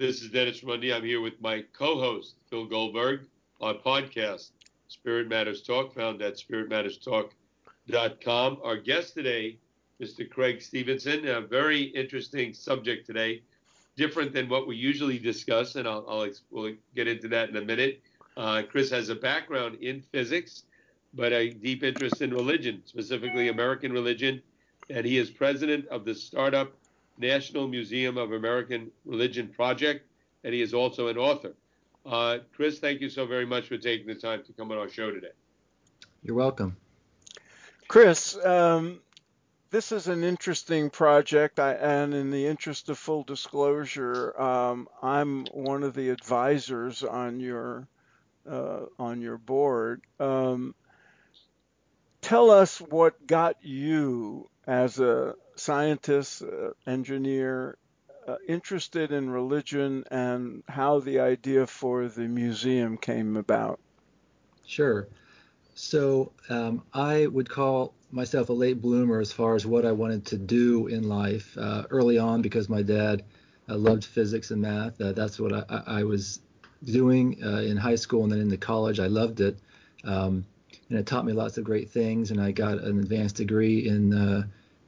This is Dennis Mundy. I'm here with my co-host Phil Goldberg on podcast Spirit Matters Talk, found at spiritmatterstalk.com. Our guest today, Mr. Craig Stevenson. A very interesting subject today, different than what we usually discuss, and I'll, I'll we'll get into that in a minute. Uh, Chris has a background in physics, but a deep interest in religion, specifically American religion, and he is president of the startup National Museum of American Religion Project, and he is also an author. Uh, Chris, thank you so very much for taking the time to come on our show today. You're welcome. Chris, um, this is an interesting project, I, and in the interest of full disclosure, um, I'm one of the advisors on your uh, on your board. Um, tell us what got you as a scientist, uh, engineer, uh, interested in religion and how the idea for the museum came about. Sure. So um, I would call myself a late bloomer as far as what I wanted to do in life. Uh, early on, because my dad uh, loved physics and math, uh, that's what I, I was doing uh, in high school and then in the college. I loved it. Um, and it taught me lots of great things. And I got an advanced degree in uh,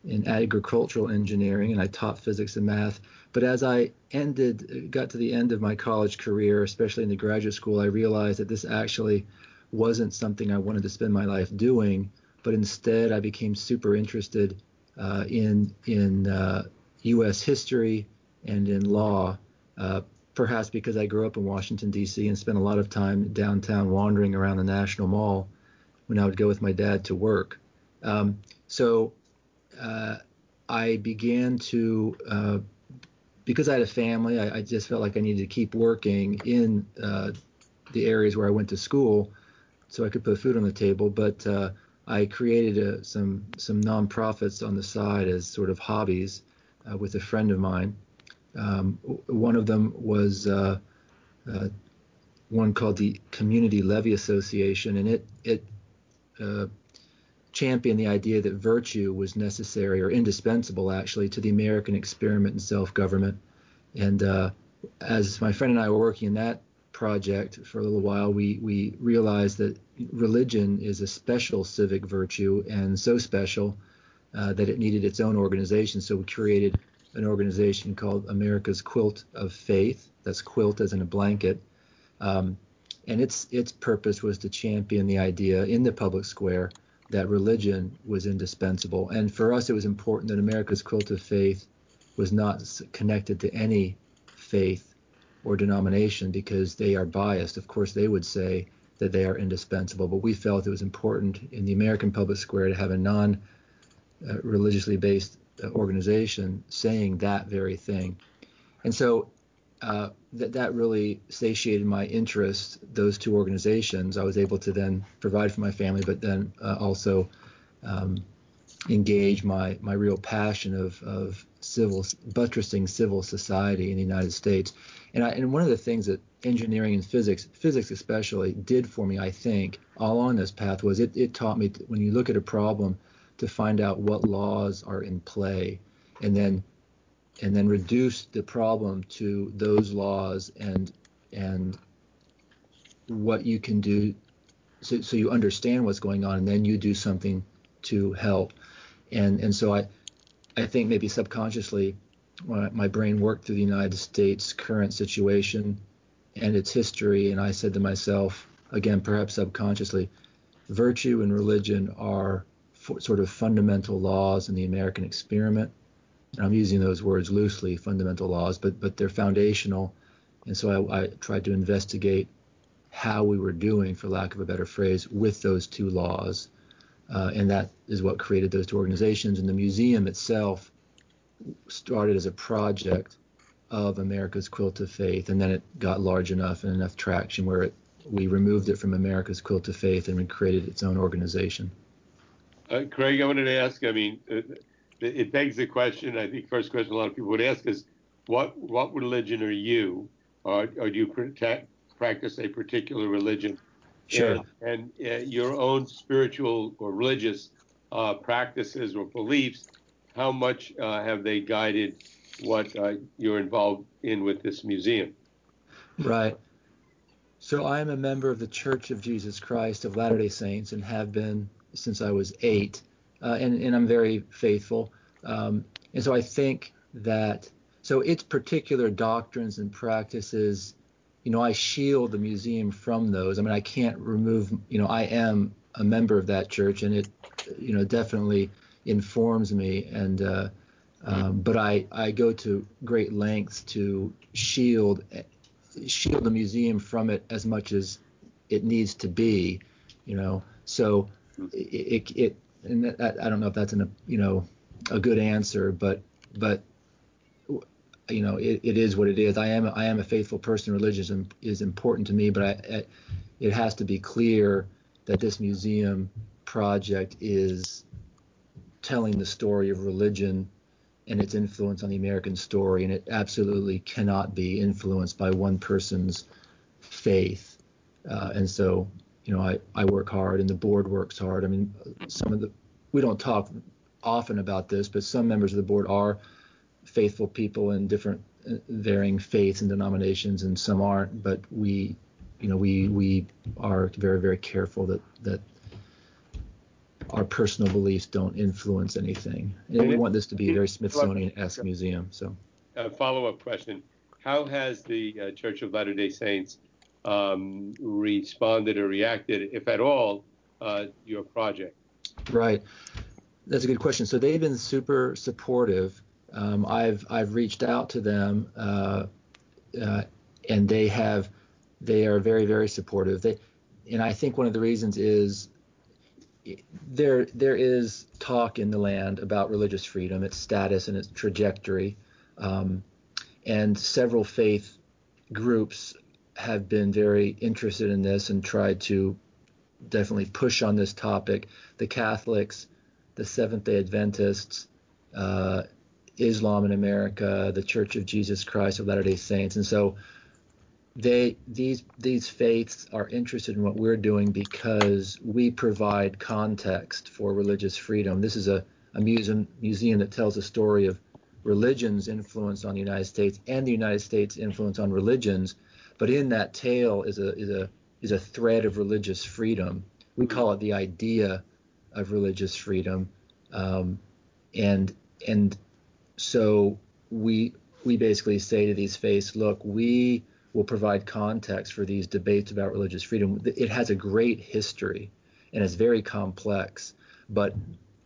in agricultural engineering and I taught physics and math. But as I ended, got to the end of my college career, especially in the graduate school, I realized that this actually wasn't something I wanted to spend my life doing. But instead, I became super interested uh, in in uh, U.S. history and in law. Uh, perhaps because I grew up in Washington D.C. and spent a lot of time downtown wandering around the National Mall when I would go with my dad to work. Um, so uh, I began to, uh, because I had a family, I, I, just felt like I needed to keep working in uh, the areas where I went to school so I could put food on the table. But uh, I created a, uh, some some nonprofits on the side as sort of hobbies uh, with a friend of mine. Um, one of them was one called the Community Levy Association, and it it championed the idea that virtue was necessary or indispensable, actually, to the American experiment in self-government. And uh, as my friend and I were working in that project for a little while, we we realized that religion is a special civic virtue and so special uh, that it needed its own organization. So we created an organization called America's Quilt of Faith. That's quilt as in a blanket. Um, and its its purpose was to champion the idea in the public square that religion was indispensable. And for us, it was important that America's Quilt of Faith was not connected to any faith or denomination because they are biased. Of course, they would say that they are indispensable, but we felt it was important in the American public square to have a non uh, religiously based uh, organization saying that very thing. And so uh, that that really satiated my interest. Those two organizations, I was able to then provide for my family, but then uh, also um, engage my my real passion of of civil buttressing civil society in the United States. And I, and one of the things that engineering and physics, physics especially, did for me, I think, all on this path was it, it taught me when you look at a problem to find out what laws are in play, and then and then reduce the problem to those laws and and what you can do so, so you understand what's going on and then you do something to help. And and so i i think maybe subconsciously my brain worked through the united states current situation and its history and i said to myself again perhaps subconsciously virtue and religion are sort of fundamental laws in the american experiment I'm using those words loosely, fundamental laws, but but they're foundational. And so I, I tried to investigate how we were doing, for lack of a better phrase, with those two laws. Uh, and that is what created those two organizations. And the museum itself started as a project of America's Quilt of Faith, and then it got large enough and enough traction where it, we removed it from America's Quilt of Faith and we created its own organization. Uh, Craig, I wanted to ask. I mean, uh, it begs the question. I think first question a lot of people would ask is, what what religion are you, or, or do you protect, practice a particular religion? Sure. And, and uh, your own spiritual or religious uh, practices or beliefs, how much uh, have they guided what uh, you're involved in with this museum. Right. So I am a member of the Church of Jesus Christ of Latter-day Saints and have been since I was eight, uh, and, and I'm very faithful. Um, and so I think that so its particular doctrines and practices, you know, I shield the museum from those. I mean, I can't remove, you know, I am a member of that church, and it, you know, definitely informs me. And uh, um, but I I go to great lengths to shield shield the museum from it as much as it needs to be, you know. So it, it, it and that, I don't know if that's an you know a good answer, but but you know it, it is what it is. I am I am a faithful person. Religion is important to me, but I, I, it has to be clear that this museum project is telling the story of religion and its influence on the American story, and it absolutely cannot be influenced by one person's faith. Uh, and so, you know, I, I work hard, and the board works hard. I mean, some of the we don't talk often about this, but some members of the board are faithful people in different uh, varying faiths and denominations, and some aren't. But we, you know, we we are very very careful that that our personal beliefs don't influence anything. And we want this to be a very Smithsonian-esque museum. So, a follow-up question: How has the uh, Church of Latter-day Saints um, responded or reacted, if at all, uh, your project? Right. That's a good question. So they've been super supportive. Um, I've I've reached out to them, uh, uh, and they have they are very very supportive. They, and I think one of the reasons is there there is talk in the land about religious freedom, its status and its trajectory, um, and several faith groups have been very interested in this and tried to definitely push on this topic. The Catholics, the Seventh Day Adventists, uh, Islam in America, the Church of Jesus Christ of Latter Day Saints, and so they these these faiths are interested in what we're doing because we provide context for religious freedom. This is a, a museum museum that tells a story of religion's influence on the United States and the United States' influence on religions. But in that tale is a is a is a thread of religious freedom. We call it the idea of religious freedom, um, and and so we we basically say to these faiths, look, we will provide context for these debates about religious freedom. It has a great history and it's very complex. But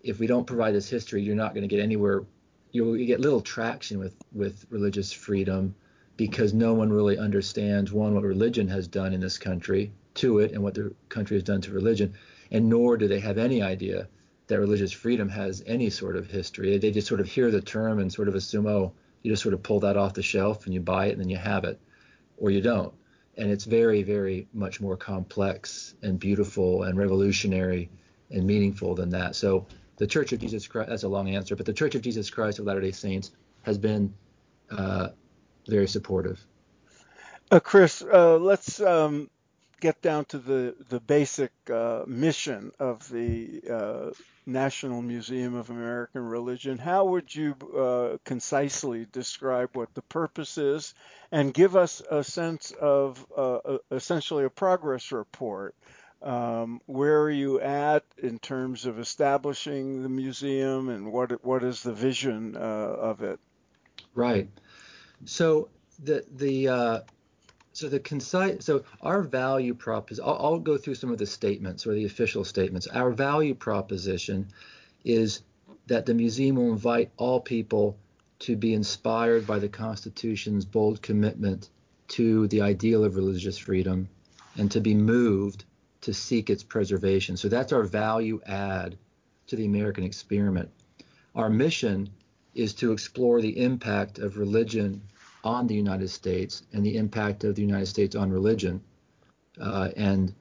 if we don't provide this history, you're not going to get anywhere. You'll get little traction with, with religious freedom because no one really understands one what religion has done in this country to it and what the country has done to religion, and nor do they have any idea that religious freedom has any sort of history. They just sort of hear the term and sort of assume, oh, you just sort of pull that off the shelf and you buy it and then you have it or you don't. And it's very, very much more complex and beautiful and revolutionary and meaningful than that. So the Church of Jesus Christ, that's a long answer, but the Church of Jesus Christ of Latter day Saints has been uh, very supportive. Uh, Chris, uh, let's um, get down to the, the basic uh, mission of the uh, National Museum of American Religion, how would you uh, concisely describe what the purpose is and give us a sense of uh, essentially a progress report? Um, where are you at in terms of establishing the museum and what what is the vision uh, of it? Right. So the the uh, so the concise, so our value prop is, I'll, I'll, go through some of the statements or the official statements. Our value proposition is that the museum will invite all people to be inspired by the Constitution's bold commitment to the ideal of religious freedom and to be moved to seek its preservation. So that's our value add to the American experiment. Our mission is to explore the impact of religion on the United States and the impact of the United States on religion. Uh, and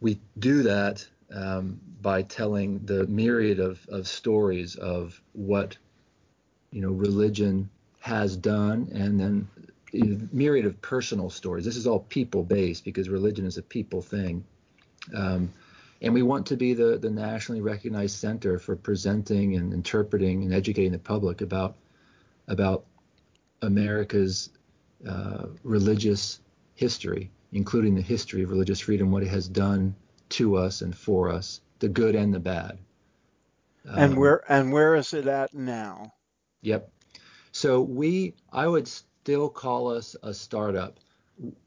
we do that um, by telling the myriad of, of stories of what you know religion has done and then a myriad of personal stories. This is all people based because religion is a people thing. Um, and we want to be the, the nationally recognized center for presenting and interpreting and educating the public about about America's uh, religious history, including the history of religious freedom, what it has done to us and for us, the good and the bad. And um, where and where is it at now? Yep. So we, I would still call us a startup.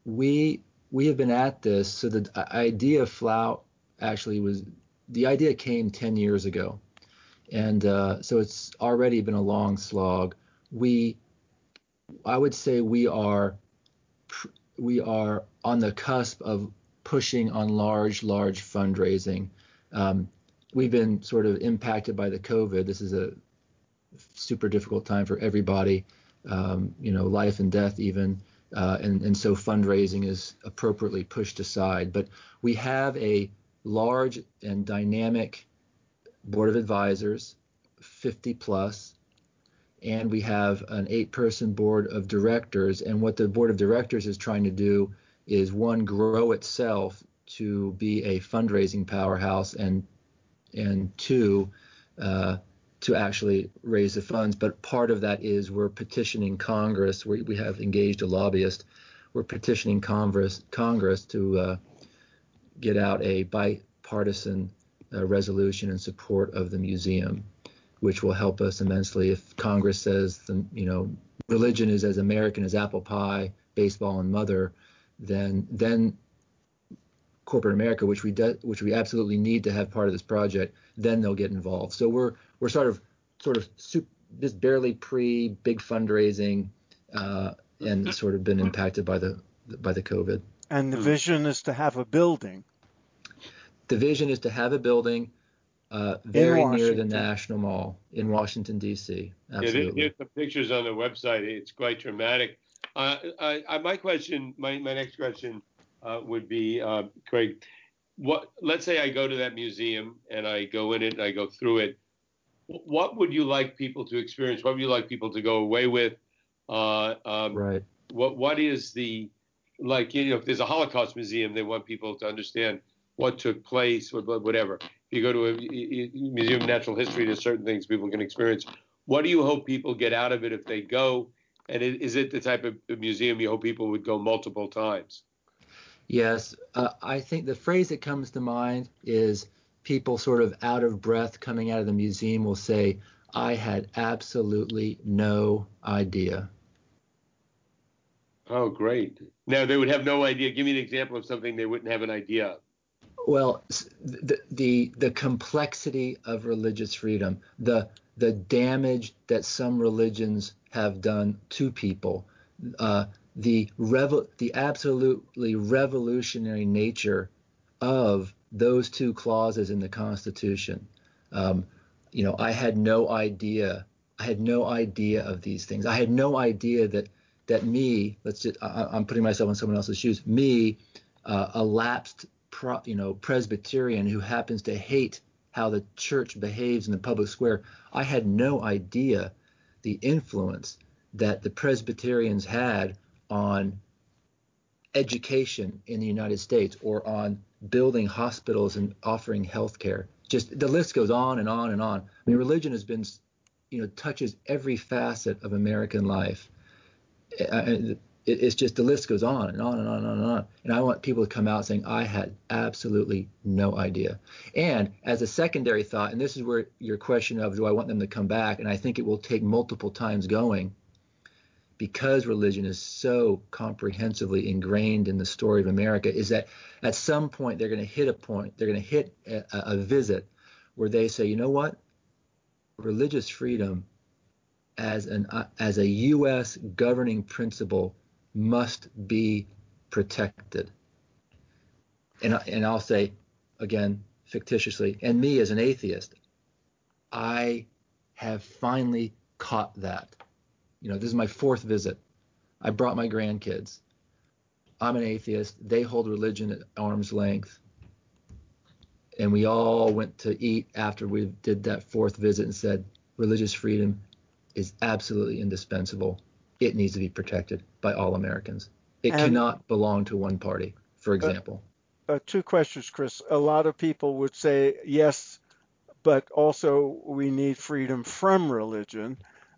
We we have been at this. So the idea of Flout actually was the idea came 10 years ago, and uh, so it's already been a long slog. We, I would say we are we are on the cusp of pushing on large, large fundraising. Um, we've been sort of impacted by the COVID. This is a super difficult time for everybody, um, you know, life and death even. Uh, and, and so fundraising is appropriately pushed aside. But we have a large and dynamic board of advisors, 50 plus, and we have an eight person board of directors. And what the board of directors is trying to do is one, grow itself to be a fundraising powerhouse, and and two, uh, to actually raise the funds. But part of that is we're petitioning Congress. We, we have engaged a lobbyist. We're petitioning Congress Congress to uh, get out a bipartisan uh, resolution in support of the museum, which will help us immensely. If Congress says the you know religion is as American as apple pie, baseball, and mother, then then corporate America, which we de- which we absolutely need to have part of this project, then they'll get involved. So we're we're sort of sort of super, just barely pre big fundraising, uh, and mm-hmm. sort of been impacted by the by the COVID. And the mm. vision is to have a building. The vision is to have a building uh, very near the National Mall in Washington D.C. Absolutely. Yeah, there's some pictures on the website. It's quite dramatic. Uh, I, I, my question, my, my next question uh, would be, uh, Craig, what? Let's say I go to that museum and I go in it and I go through it. What would you like people to experience? What would you like people to go away with? Uh, um, right. What What is the like? You know, if there's a Holocaust museum, they want people to understand what took place, or whatever. You go to a museum of natural history, there's certain things people can experience. What do you hope people get out of it if they go? And is it the type of museum you hope people would go multiple times? Yes, uh, I think the phrase that comes to mind is people sort of out of breath coming out of the museum will say, I had absolutely no idea. Oh, great. Now they would have no idea. Give me an example of something they wouldn't have an idea of. Well, the, the the complexity of religious freedom, the the damage that some religions have done to people, uh, the revo- the absolutely revolutionary nature of those two clauses in the Constitution. Um, you know, I had no idea. I had no idea of these things. I had no idea that that me, let's just, I, am putting myself in someone else's shoes. Me, uh, a lapsed, pro, you know, Presbyterian who happens to hate how the church behaves in the public square. I had no idea the influence that the Presbyterians had on education in the United States or on building hospitals and offering health care. Just the list goes on and on and on. I mean, religion has been, you know, touches every facet of American life. Uh, uh, It's just the list goes on and on and on and on and on. And I want people to come out saying, I had absolutely no idea. And as a secondary thought, and this is where your question of do I want them to come back, and I think it will take multiple times going because religion is so comprehensively ingrained in the story of America, is that at some point they're going to hit a point, they're going to hit a, a visit where they say, you know what, religious freedom as an uh, as a U.S. governing principle must be protected. And and I'll say again fictitiously, and me as an atheist, I have finally caught that you know, this is my fourth visit. I brought my grandkids. I'm an atheist. They hold religion at arm's length. And we all went to eat after we did that fourth visit and said religious freedom is absolutely indispensable. It needs to be protected by all Americans. It and, cannot belong to one party, for example. Uh, uh, two questions, Chris. A lot of people would say yes, but also we need freedom from religion.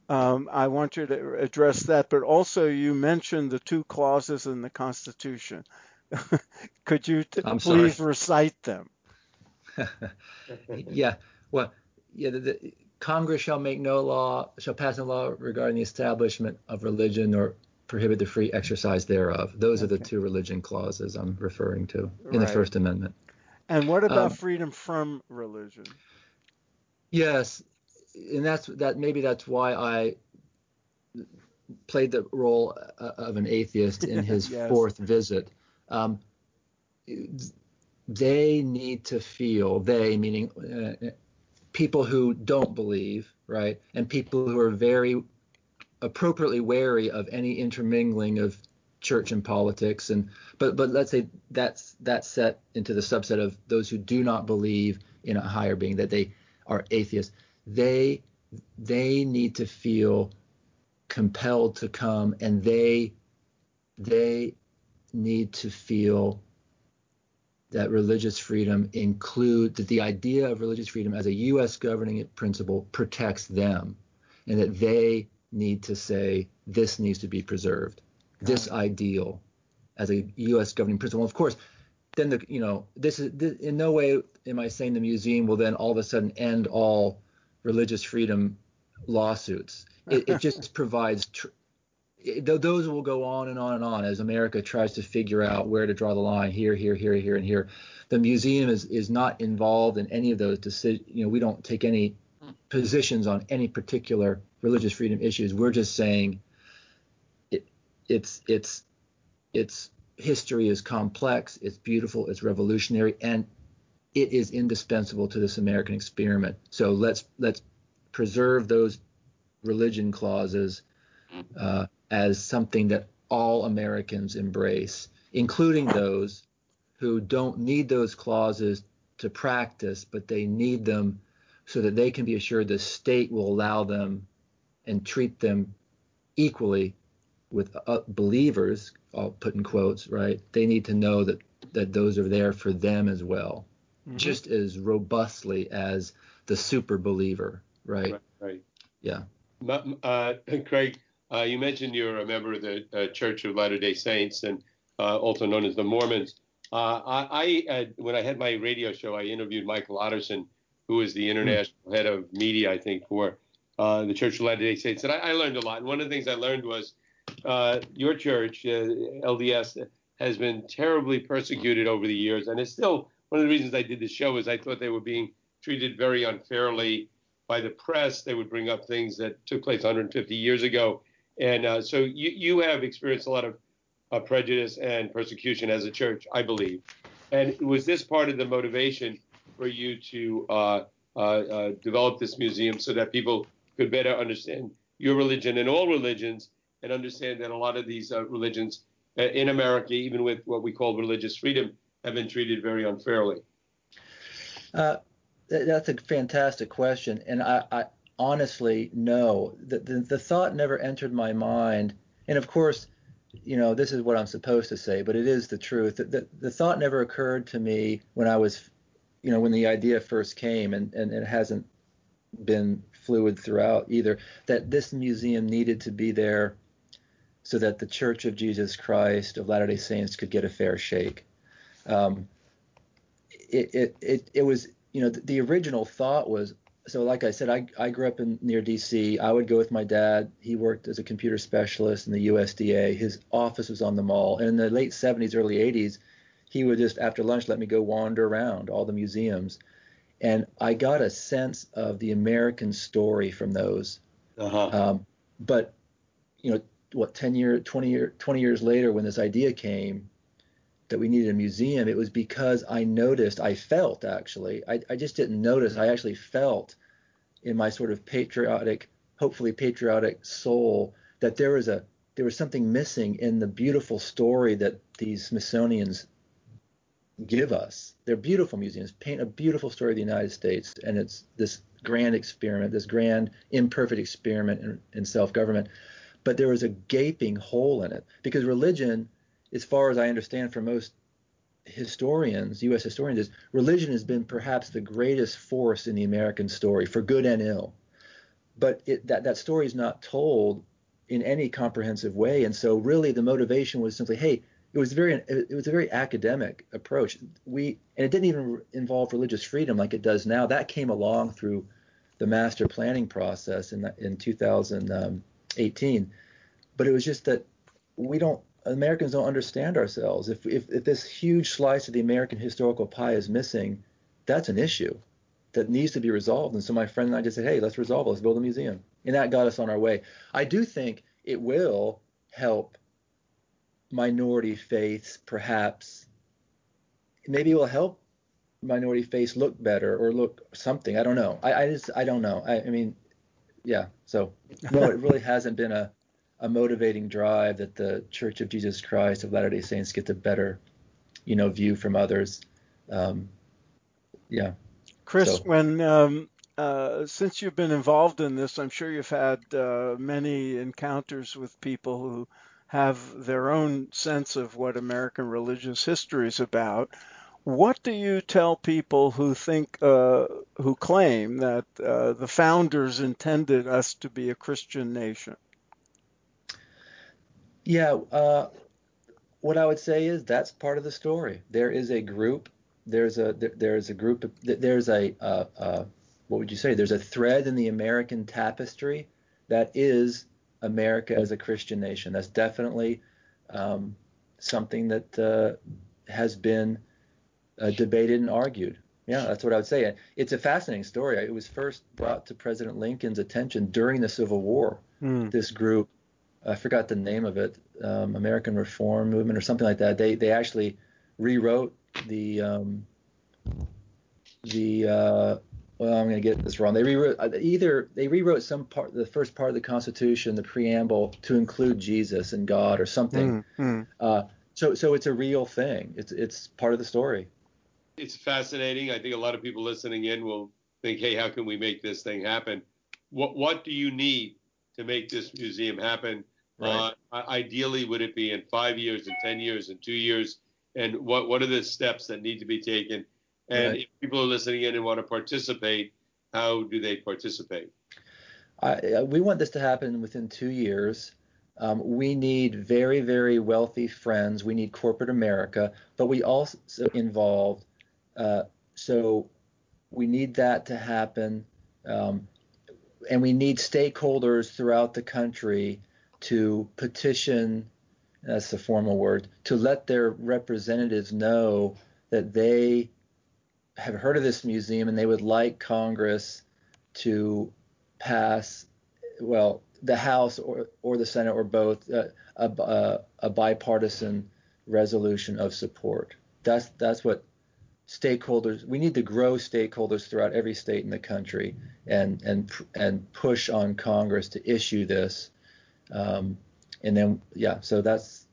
Um, I want you to address that, but also you mentioned the two clauses in the Constitution. Could you t- please sorry. recite them? yeah. Well, yeah. The, the, Congress shall make no law, shall pass no law regarding the establishment of religion or prohibit the free exercise thereof. Those okay. are the two religion clauses I'm referring to in right. the First Amendment. And what about um, freedom from religion? Yes, and that's that. Maybe that's why I played the role uh, of an atheist in his yes. fourth visit. Um, they need to feel they meaning uh, people who don't believe, right, and people who are very appropriately wary of any intermingling of church and politics. And but but let's say that's that's set into the subset of those who do not believe in a higher being that they are atheists. They they need to feel compelled to come and they they need to feel that religious freedom include that the idea of religious freedom as a US governing principle protects them and that they need to say this needs to be preserved this ideal as a U.S. governing principle. Of course, then the you know this is this, in no way am I saying the museum will then all of a sudden end all religious freedom lawsuits. It, it just provides. Tr- it, those will go on and on and on as America tries to figure out where to draw the line here, here, here, here, and here. The museum is is not involved in any of those decisions. You know, we don't take any positions on any particular religious freedom issues. We're just saying it's it's its history is complex, it's beautiful, it's revolutionary, and it is indispensable to this American experiment. So let's let's preserve those religion clauses uh, as something that all Americans embrace, including those who don't need those clauses to practice, but they need them so that they can be assured the state will allow them and treat them equally with uh, believers, I'll put in quotes, right? They need to know that that those are there for them as well, mm-hmm. just as robustly as the super believer, right? Right. right. Yeah. Uh, Craig, uh, you mentioned you're a member of the uh, Church of Latter-day Saints, and uh, also known as the Mormons. Uh, I, I when I had my radio show, I interviewed Michael Otterson, who is the hmm. international head of media, I think, for the Church of Latter-day Saints, and I, I learned a lot. And one of the things I learned was uh, your church, uh, LDS, has been terribly persecuted over the years, and it's still one of the reasons I did the show is I thought they were being treated very unfairly by the press. They would bring up things that took place 150 years ago, and uh, so you you have experienced a lot of uh, prejudice and persecution as a church, I believe. And was this part of the motivation for you to uh, uh, uh develop this museum so that people could better understand your religion and all religions and understand that a lot of these uh, religions uh, in America, even with what we call religious freedom, have been treated very unfairly? That's a fantastic question, and I, I honestly no. The, the, the thought never entered my mind, and of course, you know this is what I'm supposed to say, but it is the truth. The, the, the thought never occurred to me when I was, you know, when the idea first came, and, and it hasn't been fluid throughout either. That this museum needed to be there so that the Church of Jesus Christ of Latter-day Saints could get a fair shake. Um, it, it, it, it was, you know, the, the, original thought was, so like I said, I, I grew up in near DC. I would go with my dad. He worked as a computer specialist in the USDA. His office was on the mall. And in the late 70s, early 80s, he would just after lunch let me go wander around all the museums. And I got a sense of the American story from those. Uh-huh. Um, but you know, what 10 year 20 year 20 years later when this idea came that we needed a museum it was because i noticed i felt actually i, I just didn't notice i actually felt in my sort of patriotic hopefully patriotic soul that there was a there was something missing in the beautiful story that these smithsonians give us they're beautiful museums paint a beautiful story of the united states and it's this grand experiment this grand imperfect experiment in, in self-government but there was a gaping hole in it because religion, as far as I understand from most historians, U.S. historians, is religion has been perhaps the greatest force in the American story for good and ill. but it, that that story is not told in any comprehensive way. And so really the motivation was simply, hey, it was very it was a very academic approach. We and it didn't even involve religious freedom like it does now. That came along through the master planning process in in 2018. But it was just that we don't Americans don't understand ourselves. If, if if this huge slice of the American historical pie is missing, that's an issue that needs to be resolved. And so my friend and I just said, hey, let's resolve it. Let's build a museum. And that got us on our way. I do think it will help minority faiths, perhaps. Maybe it will help minority faiths look better or look something. I don't know. I, I just I don't know. I, I mean, yeah. So no, it really hasn't been a a motivating drive that the Church of Jesus Christ of Latter Day Saints gets a better, you know, view from others. Um, yeah. Chris, so. when um, uh, since you've been involved in this, I'm sure you've had uh, many encounters with people who have their own sense of what American religious history is about. What do you tell people who think, uh, who claim that uh, the founders intended us to be a Christian nation? Yeah, uh, what I would say is that's part of the story. There is a group there's a there's a group there's a uh, uh, what would you say there's a thread in the American tapestry that is America as a Christian nation. That's definitely um, something that uh, has been uh, debated and argued. Yeah, that's what I would say. It's a fascinating story. It was first brought to President Lincoln's attention during the Civil War. Mm. This group, I forgot the name of it, um, American Reform Movement or something like that. They they actually rewrote the um, the uh, well, I'm going to get this wrong. They rewrote uh, either they rewrote some part, the first part of the Constitution, the preamble, to include Jesus and God or something. Mm-hmm. Uh, so, so it's a real thing. It's it's part of the story. It's fascinating. I think a lot of people listening in will think, "Hey, how can we make this thing happen? What what do you need to make this museum happen? Right. Uh, ideally, would it be in five years, in ten years, in two years? and what what are the steps that need to be taken? And right. if people are listening in and want to participate, how do they participate? I, we want this to happen within two years. Um, we need very, very wealthy friends. We need corporate America, but we also involve. Uh, so we need that to happen, um, and we need stakeholders throughout the country to petition that's the formal word, to let their representatives know that they have heard of this museum and they would like Congress to pass, well, the House or, or the Senate or both, uh, a, a, a bipartisan resolution of support. That's that's what stakeholders. We need to grow stakeholders throughout every state in the country and and and push on Congress to issue this. Um, and then yeah, so that's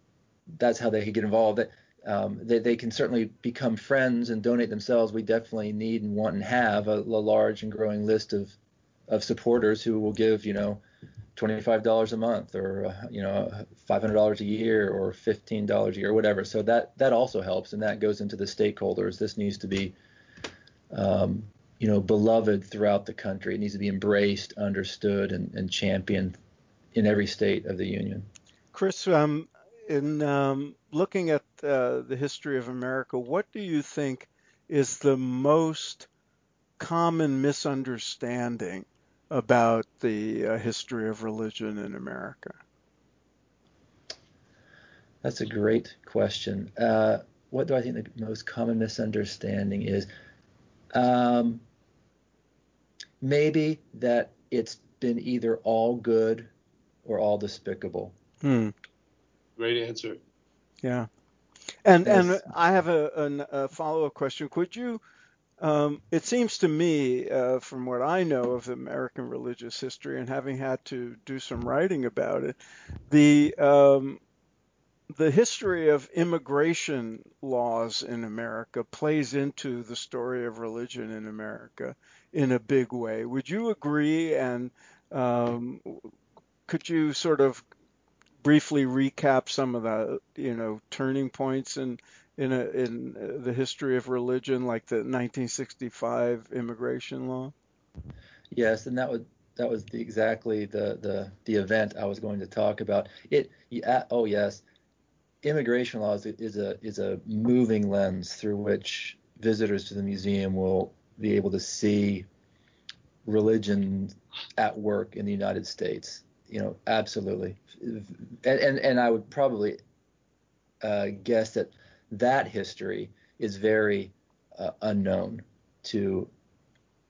that's how they could get involved. Um, they, they can certainly become friends and donate themselves. We definitely need and want and have a, a large and growing list of of supporters who will give you know $25 a month or uh, you know $500 a year or $15 a year or whatever. So that that also helps and that goes into the stakeholders. This needs to be um, you know beloved throughout the country. It needs to be embraced understood and, and championed in every state of the union. Chris um, in um, looking at uh, the history of America, what do you think is the most common misunderstanding about the uh, history of religion in America? That's a great question. Uh, what do I think the most common misunderstanding is? Um, maybe that it's been either all good or all despicable. Hmm. Great answer. Yeah. And yes. and I have a, a, a follow up question. Could you? Um, it seems to me, uh, from what I know of American religious history and having had to do some writing about it, the um, the history of immigration laws in America plays into the story of religion in America in a big way. Would you agree? And um, could you sort of briefly recap some of the you know turning points in in a, in the history of religion, like the 1965 immigration law? Yes, and that would that was the, exactly the, the the event I was going to talk about. It yeah, oh yes, immigration laws is a is a moving lens through which visitors to the museum will be able to see religion at work in the United States. You know, absolutely, and and, and I would probably uh, guess that that history is very uh, unknown to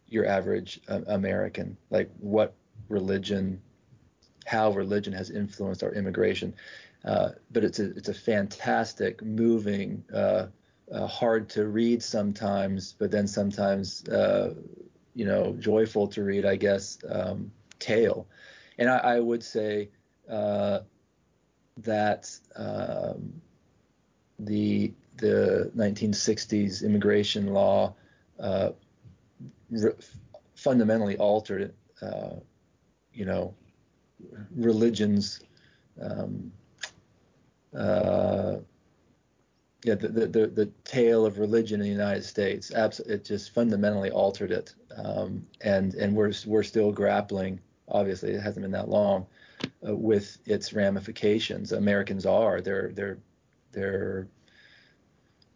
your average uh, American, like what religion, how religion has influenced our immigration. Uh, but it's a it's a fantastic, moving, uh, uh hard to read sometimes, but then sometimes you know joyful to read, I guess, um, tale. And I, I would say uh, that um, the the 1960s immigration law re- fundamentally altered, uh, you know, religions. Um, uh, yeah, the, the, the, the, tale of religion in the United States, it just fundamentally altered it. Um, and, and we're, we're still grappling, obviously it hasn't been that long, uh, with its ramifications. Americans are, they're, they're, they're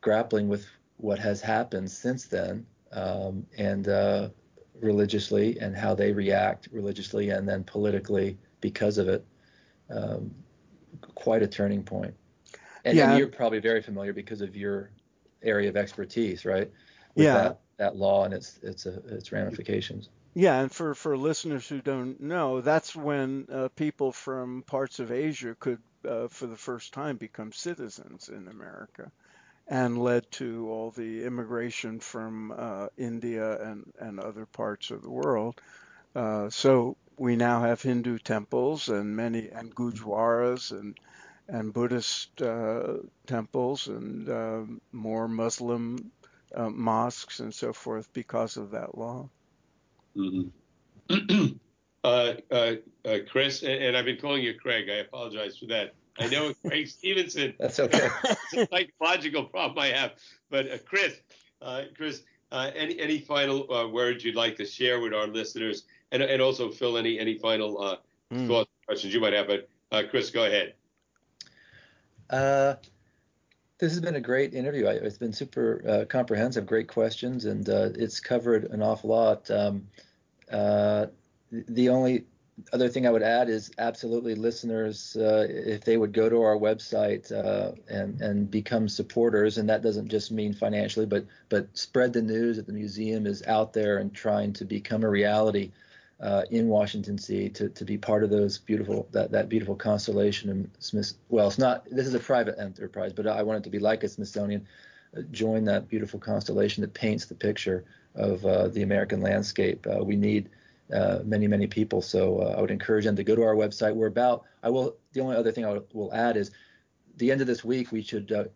grappling with what has happened since then um, and uh, religiously and how they react religiously and then politically because of it. Um, quite a turning point. And, yeah. and, you're probably very familiar because of your area of expertise, right? With yeah. That, that law and its its uh, its ramifications. Yeah, and for, for listeners who don't know, that's when uh, people from parts of Asia could, uh, for the first time, become citizens in America and led to all the immigration from uh, India and, and other parts of the world. Uh, so we now have Hindu temples and many and gurdwaras and and Buddhist uh, temples and uh, more Muslim mosques and so forth because of that law. Mm-hmm. Uh, Chris, and I've been calling you Craig. I apologize for that. I know Craig Stevenson. That's okay. it's a psychological problem I have. But uh, Chris, uh, Chris, uh, any any final uh, words you'd like to share with our listeners, and and also Phil, any any final mm. thoughts, questions you might have. But uh, Chris, go ahead. This has been a great interview. It's been super comprehensive, great questions, and it's covered an awful lot. Um, the only other thing I would add is absolutely listeners, uh, if they would go to our website uh, and and become supporters, and that doesn't just mean financially, but but spread the news that the museum is out there and trying to become a reality uh, in Washington D.C. to to be part of those beautiful that that beautiful constellation of Smith. Well, it's not. This is a private enterprise, but I want it to be like a Smithsonian. Uh, join that beautiful constellation that paints the picture of uh, the American landscape. Uh, we need uh, many many people. So uh, I would encourage them to go to our website. We're about. I will. The only other thing I will add is, the end of this week we should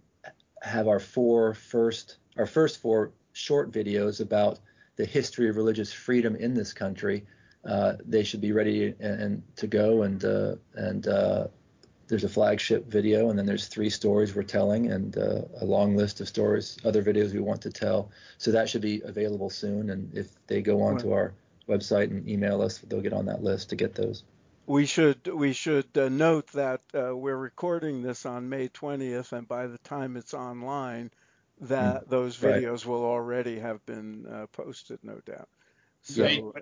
have our four first our first four short videos about the history of religious freedom in this country. Uh, they should be ready and, and to go and uh, and uh, there's a flagship video and then there's three stories we're telling and uh, a long list of stories other videos we want to tell so that should be available soon and if they go on right. to our website and email us. They'll get on that list to get those. We should we should uh, note that uh, we're recording this on May 20th, and by the time it's online, that mm, those videos right. will already have been uh, posted, no doubt. So,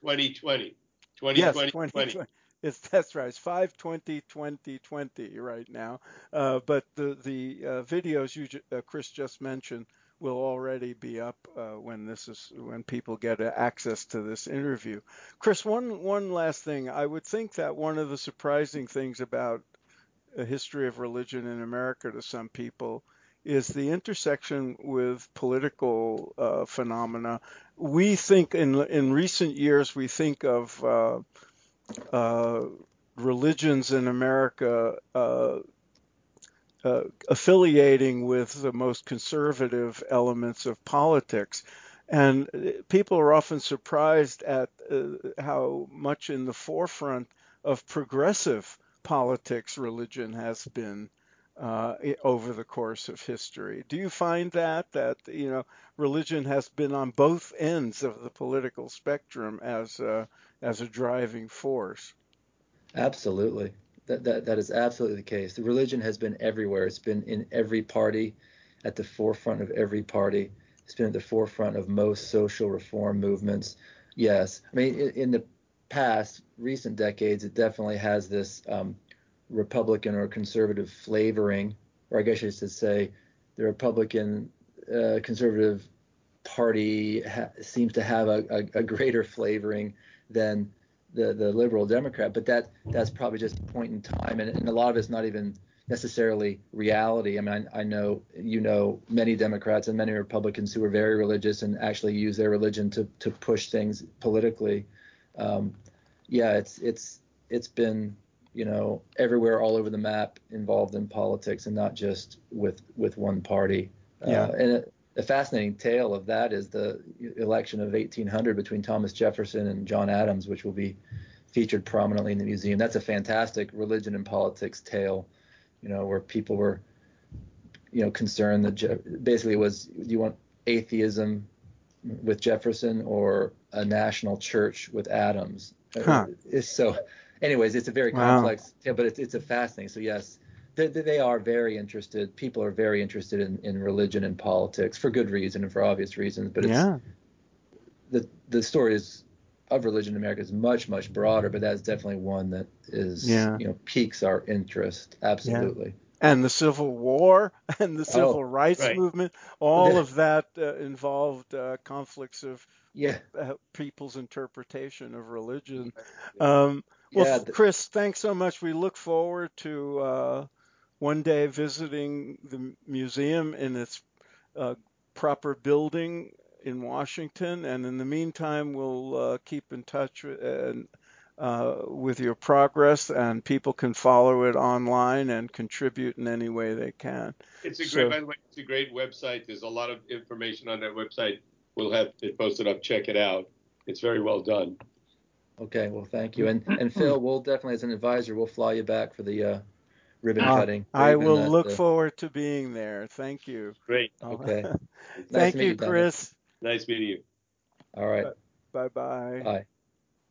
2020. 2020. Yes, 2020. It's, that's right. It's 520 2020 right now. Uh, but the the uh, videos you uh, Chris just mentioned will already be up uh, when this is when people get access to this interview. Chris, one one last thing. I would think that one of the surprising things about a history of religion in America to some people is the intersection with political uh, phenomena. We think in in recent years we think of uh, uh religions in America uh, uh, affiliating with the most conservative elements of politics. And uh, people are often surprised at how much in the forefront of progressive politics religion has been. Uh, over the course of history. Do you find that that you know religion has been on both ends of the political spectrum as a, as a driving force? Absolutely. That, that, that is absolutely the case. The religion has been everywhere. It's been in every party, at the forefront of every party. It's been at the forefront of most social reform movements. Yes, I mean in, in the past, recent decades, it definitely has this um, Republican or conservative flavoring, or I guess I should say, the Republican uh, conservative party ha- seems to have a, a, a, greater flavoring than the, the liberal Democrat. But that that's probably just a point in time, and, and a lot of it's not even necessarily reality. I mean, I, I, know you know many Democrats and many Republicans who are very religious and actually use their religion to to push things politically. Um, yeah, it's it's it's been you know, everywhere all over the map involved in politics and not just with with one party. Yeah. Uh, and a, fascinating tale of that is the election of 1800 between Thomas Jefferson and John Adams, which will be featured prominently in the museum. That's a fantastic religion and politics tale, you know, where people were, you know, concerned that Je- basically it was do you want atheism with Jefferson or a national church with Adams? Huh. So anyways, it's a very wow. complex, yeah, but it's, it's a fascinating. So yes, they, they, are very interested. People are very interested in, in religion and politics for good reason and for obvious reasons. But it's yeah. the the story is of religion in America is much much broader, but that's definitely one that is yeah. you know piques our interest. Absolutely. Yeah. And the Civil War and the Civil oh, Rights right. Movement, all of that uh, involved uh, conflicts of yeah. Uh, people's interpretation of religion. Um, well, yeah, Chris, thanks so much. We look forward to uh, one day visiting the museum in its uh, proper building in Washington, and in the meantime, we'll uh, keep in touch with, uh, with your progress, and people can follow it online and contribute in any way they can. It's a great, so, by the way, it's a great website. There's a lot of information on that website. We'll have it posted up. Check it out. It's very well done. Okay, well, thank you. And and Phil, we'll definitely, as an advisor, we'll fly you back for the uh, ribbon uh, cutting. I will at, look uh, forward to being there. Thank you. Great. Okay. nice thank you, Chris. Nice meeting you. All right. Bye-bye. Bye.